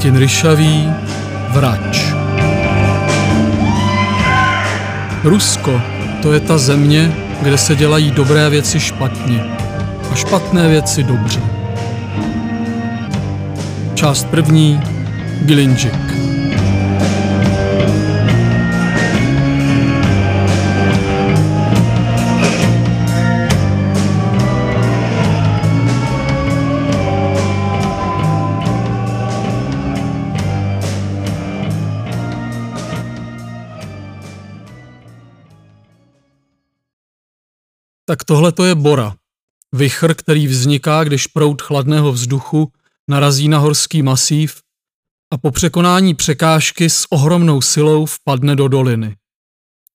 Martin Ryšavý, Vrač. Rusko, to je ta země, kde se dělají dobré věci špatně a špatné věci dobře. Část první, Gilinžik. Tak tohle to je Bora. Vichr, který vzniká, když proud chladného vzduchu narazí na horský masív a po překonání překážky s ohromnou silou vpadne do doliny.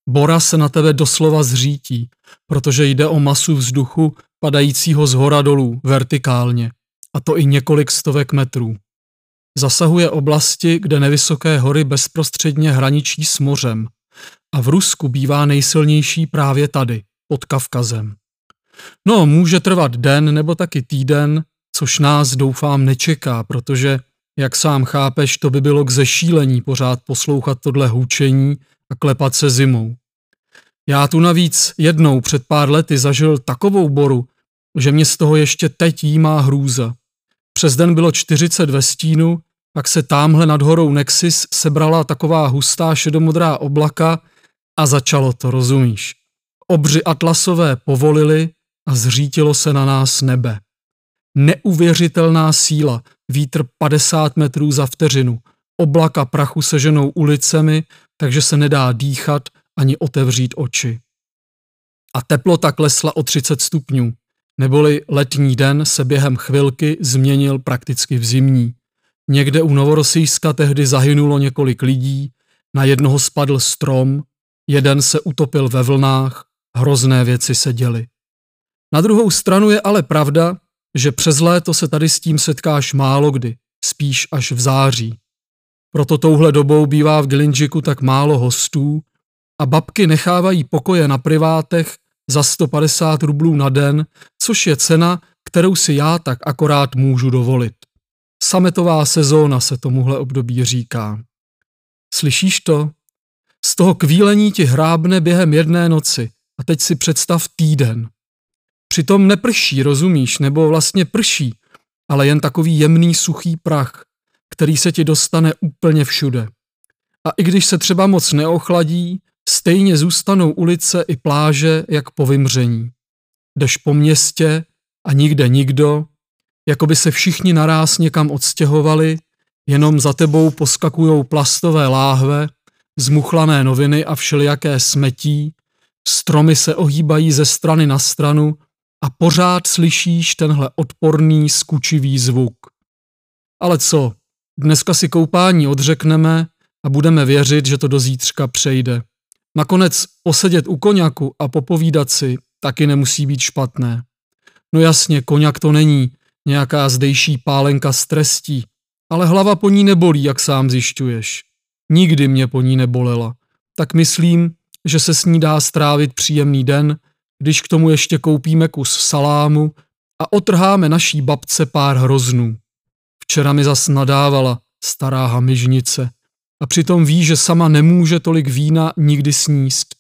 Bora se na tebe doslova zřítí, protože jde o masu vzduchu padajícího z hora dolů vertikálně, a to i několik stovek metrů. Zasahuje oblasti, kde nevysoké hory bezprostředně hraničí s mořem a v Rusku bývá nejsilnější právě tady, pod Kavkazem. No, může trvat den nebo taky týden, což nás doufám nečeká, protože, jak sám chápeš, to by bylo k zešílení pořád poslouchat tohle hůčení a klepat se zimou. Já tu navíc jednou před pár lety zažil takovou boru, že mě z toho ještě teď jímá hrůza. Přes den bylo 40 ve stínu, pak se támhle nad horou Nexis sebrala taková hustá šedomodrá oblaka a začalo to, rozumíš. Obři atlasové povolili a zřítilo se na nás nebe. Neuvěřitelná síla, vítr 50 metrů za vteřinu, oblaka prachu seženou ulicemi, takže se nedá dýchat ani otevřít oči. A teplota klesla o 30 stupňů, neboli letní den se během chvilky změnil prakticky v zimní. Někde u Novorosijska tehdy zahynulo několik lidí, na jednoho spadl strom, jeden se utopil ve vlnách, hrozné věci se děly. Na druhou stranu je ale pravda, že přes léto se tady s tím setkáš málo kdy, spíš až v září. Proto touhle dobou bývá v Gilinžiku tak málo hostů a babky nechávají pokoje na privátech za 150 rublů na den, což je cena, kterou si já tak akorát můžu dovolit. Sametová sezóna se tomuhle období říká. Slyšíš to? Z toho kvílení ti hrábne během jedné noci a teď si představ týden. Přitom neprší, rozumíš, nebo vlastně prší, ale jen takový jemný suchý prach, který se ti dostane úplně všude. A i když se třeba moc neochladí, stejně zůstanou ulice i pláže jak po vymření. Jdeš po městě a nikde nikdo, jako by se všichni naráz někam odstěhovali, jenom za tebou poskakujou plastové láhve, zmuchlané noviny a všelijaké smetí, stromy se ohýbají ze strany na stranu a pořád slyšíš tenhle odporný, skučivý zvuk. Ale co, dneska si koupání odřekneme a budeme věřit, že to do zítřka přejde. Nakonec posedět u koněku a popovídat si taky nemusí být špatné. No jasně, koněk to není nějaká zdejší pálenka z trestí, ale hlava po ní nebolí, jak sám zjišťuješ. Nikdy mě po ní nebolela. Tak myslím, že se s ní dá strávit příjemný den, když k tomu ještě koupíme kus salámu a otrháme naší babce pár hroznů. Včera mi zas nadávala stará hamižnice a přitom ví, že sama nemůže tolik vína nikdy sníst.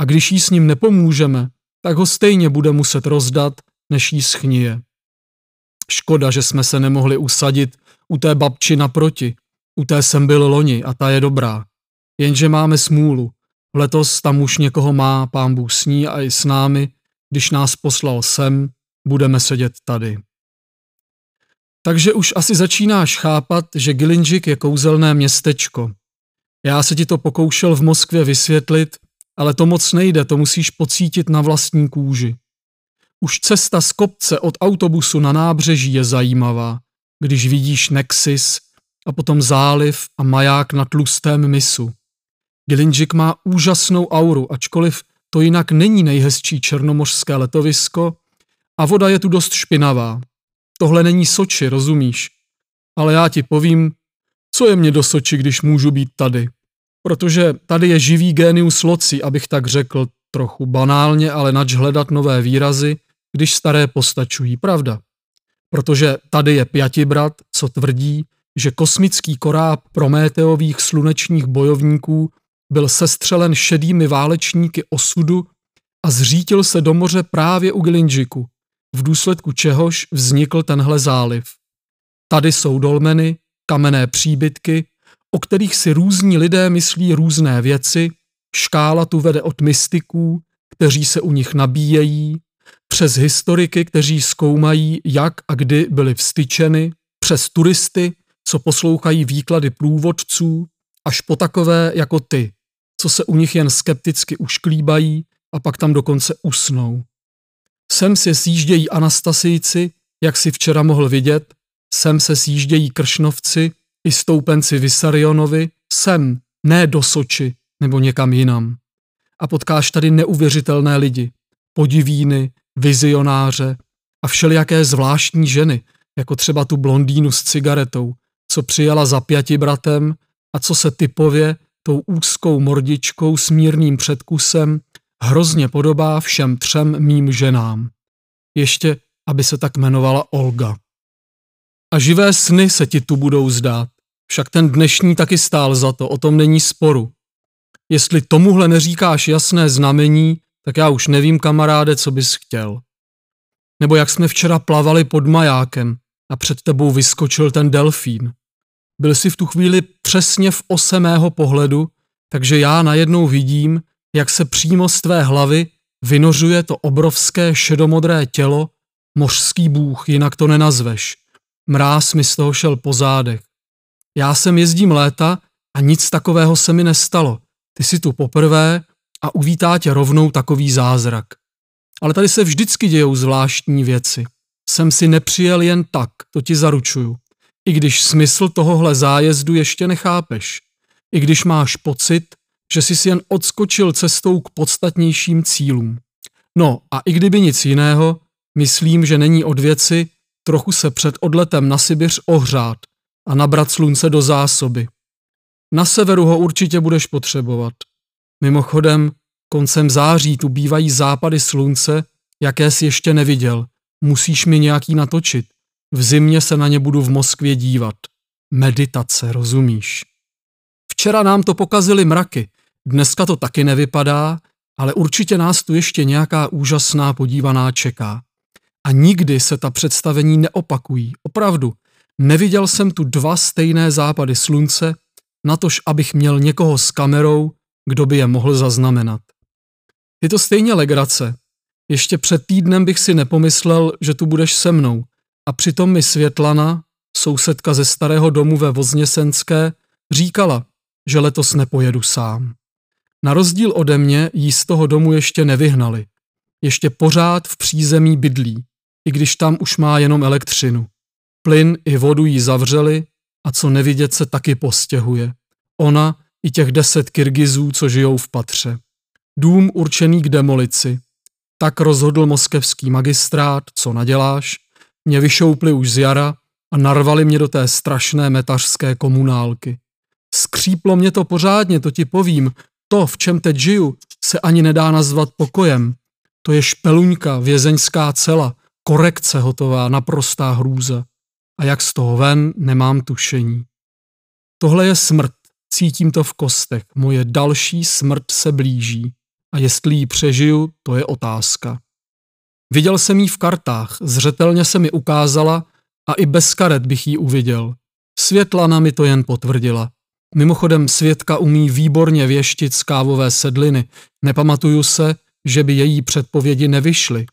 A když jí s ním nepomůžeme, tak ho stejně bude muset rozdat, než jí schnije. Škoda, že jsme se nemohli usadit u té babči naproti. U té jsem byl loni a ta je dobrá. Jenže máme smůlu. Letos tam už někoho má pán Bůh s ní a i s námi. Když nás poslal sem, budeme sedět tady. Takže už asi začínáš chápat, že Gilinžik je kouzelné městečko. Já se ti to pokoušel v Moskvě vysvětlit, ale to moc nejde, to musíš pocítit na vlastní kůži. Už cesta z kopce od autobusu na nábřeží je zajímavá, když vidíš Nexis a potom záliv a maják na tlustém mysu. Gilinžik má úžasnou auru, ačkoliv to jinak není nejhezčí černomořské letovisko a voda je tu dost špinavá. Tohle není Soči, rozumíš? Ale já ti povím, co je mě do Soči, když můžu být tady. Protože tady je živý génius loci, abych tak řekl, trochu banálně, ale nač hledat nové výrazy, když staré postačují, pravda. Protože tady je Pjatibrat, co tvrdí, že kosmický koráb Prométeových slunečních bojovníků byl sestřelen šedými válečníky osudu a zřítil se do moře právě u Gilindžiku, v důsledku čehož vznikl tenhle záliv. Tady jsou dolmeny, kamenné příbytky, o kterých si různí lidé myslí různé věci, škála tu vede od mystiků, kteří se u nich nabíjejí, přes historiky, kteří zkoumají, jak a kdy byly vstyčeny, přes turisty, co poslouchají výklady průvodců, až po takové jako ty, co se u nich jen skepticky ušklíbají a pak tam dokonce usnou. Sem se sjíždějí Anastasijci, jak si včera mohl vidět, sem se sjíždějí Kršnovci i stoupenci Vysarionovi, sem, ne do Soči nebo někam jinam. A potkáš tady neuvěřitelné lidi, podivíny, vizionáře a všelijaké zvláštní ženy, jako třeba tu blondýnu s cigaretou, co přijala za pěti bratem a co se typově tou úzkou mordičkou s mírným předkusem hrozně podobá všem třem mým ženám. Ještě, aby se tak jmenovala Olga. A živé sny se ti tu budou zdát. Však ten dnešní taky stál za to, o tom není sporu. Jestli tomuhle neříkáš jasné znamení, tak já už nevím, kamaráde, co bys chtěl. Nebo jak jsme včera plavali pod majákem a před tebou vyskočil ten delfín. Byl jsi v tu chvíli přesně v ose mého pohledu, takže já najednou vidím, jak se přímo z tvé hlavy vynořuje to obrovské šedomodré tělo, mořský bůh, jinak to nenazveš. Mráz mi z toho šel po zádech. Já sem jezdím léta a nic takového se mi nestalo. Ty jsi tu poprvé a uvítá tě rovnou takový zázrak. Ale tady se vždycky dějou zvláštní věci. Jsem si nepřijel jen tak, to ti zaručuju. I když smysl tohohle zájezdu ještě nechápeš. I když máš pocit, že jsi si jen odskočil cestou k podstatnějším cílům. No a i kdyby nic jiného, myslím, že není od věci trochu se před odletem na Sibiř ohřát a nabrat slunce do zásoby. Na severu ho určitě budeš potřebovat. Mimochodem, koncem září tu bývají západy slunce, jaké jsi ještě neviděl. Musíš mi nějaký natočit. V zimě se na ně budu v Moskvě dívat. Meditace, rozumíš? Včera nám to pokazili mraky, dneska to taky nevypadá, ale určitě nás tu ještě nějaká úžasná podívaná čeká. A nikdy se ta představení neopakují, opravdu. Neviděl jsem tu dva stejné západy slunce, natož abych měl někoho s kamerou, kdo by je mohl zaznamenat. Je to stejně legrace. Ještě před týdnem bych si nepomyslel, že tu budeš se mnou. A přitom mi Světlana, sousedka ze starého domu ve Vozněsenské, říkala, že letos nepojedu sám. Na rozdíl ode mě jí z toho domu ještě nevyhnali. Ještě pořád v přízemí bydlí, i když tam už má jenom elektřinu. Plyn i vodu jí zavřeli a co nevidět se taky postěhuje. Ona i těch deset Kyrgyzů, co žijou v patře. Dům určený k demolici. Tak rozhodl moskevský magistrát, co naděláš, mě vyšoupli už z jara a narvali mě do té strašné metařské komunálky. Skříplo mě to pořádně, to ti povím. To, v čem teď žiju, se ani nedá nazvat pokojem. To je špeluňka, vězeňská cela, korekce hotová, naprostá hrůza. A jak z toho ven, nemám tušení. Tohle je smrt, cítím to v kostech, moje další smrt se blíží. A jestli ji přežiju, to je otázka. Viděl jsem ji v kartách, zřetelně se mi ukázala a i bez karet bych ji uviděl. Světlana mi to jen potvrdila. Mimochodem světka umí výborně věštit z kávové sedliny. Nepamatuju se, že by její předpovědi nevyšly.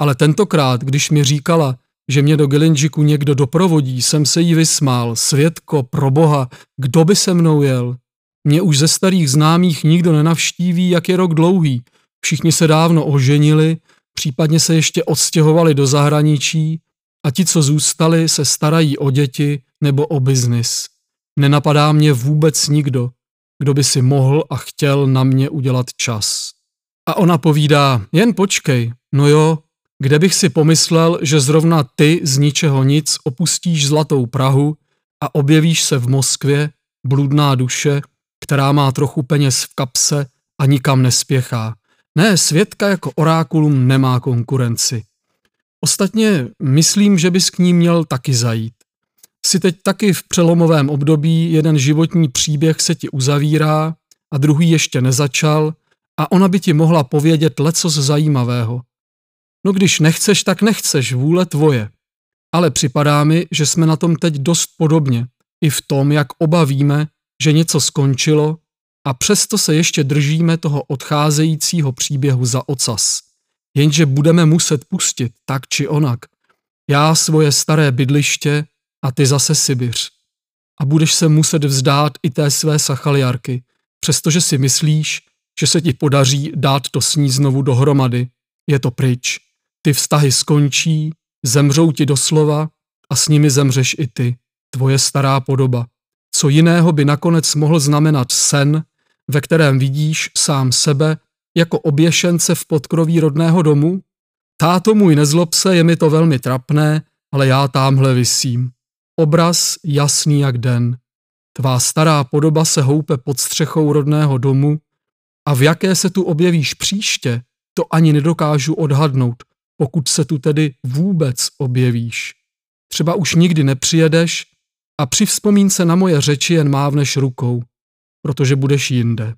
Ale tentokrát, když mi říkala, že mě do Gelinžiku někdo doprovodí, jsem se jí vysmál. Světko, pro boha, kdo by se mnou jel? Mě už ze starých známých nikdo nenavštíví, jak je rok dlouhý. Všichni se dávno oženili, případně se ještě odstěhovali do zahraničí a ti, co zůstali, se starají o děti nebo o biznis. Nenapadá mě vůbec nikdo, kdo by si mohl a chtěl na mě udělat čas. A ona povídá, jen počkej, no jo, kde bych si pomyslel, že zrovna ty z ničeho nic opustíš zlatou Prahu a objevíš se v Moskvě, bludná duše, která má trochu peněz v kapse a nikam nespěchá. Ne, světka jako orákulum nemá konkurenci. Ostatně myslím, že bys k ní měl taky zajít. Si teď taky v přelomovém období jeden životní příběh se ti uzavírá a druhý ještě nezačal a ona by ti mohla povědět lecos zajímavého. No když nechceš, tak nechceš, vůle tvoje. Ale připadá mi, že jsme na tom teď dost podobně. I v tom, jak oba víme, že něco skončilo a přesto se ještě držíme toho odcházejícího příběhu za ocas. Jenže budeme muset pustit, tak či onak. Já svoje staré bydliště a ty zase Sibiř. A budeš se muset vzdát i té své sachaliarky, přestože si myslíš, že se ti podaří dát to s ní znovu dohromady. Je to pryč. Ty vztahy skončí, zemřou ti doslova a s nimi zemřeš i ty, tvoje stará podoba. Co jiného by nakonec mohl znamenat sen, ve kterém vidíš sám sebe jako oběšence v podkroví rodného domu? Táto můj nezlob se, je mi to velmi trapné, ale já támhle visím. Obraz jasný jak den. Tvá stará podoba se houpe pod střechou rodného domu a v jaké se tu objevíš příště, to ani nedokážu odhadnout, pokud se tu tedy vůbec objevíš. Třeba už nikdy nepřijedeš a při vzpomínce na moje řeči jen mávneš rukou, protože budeš jinde.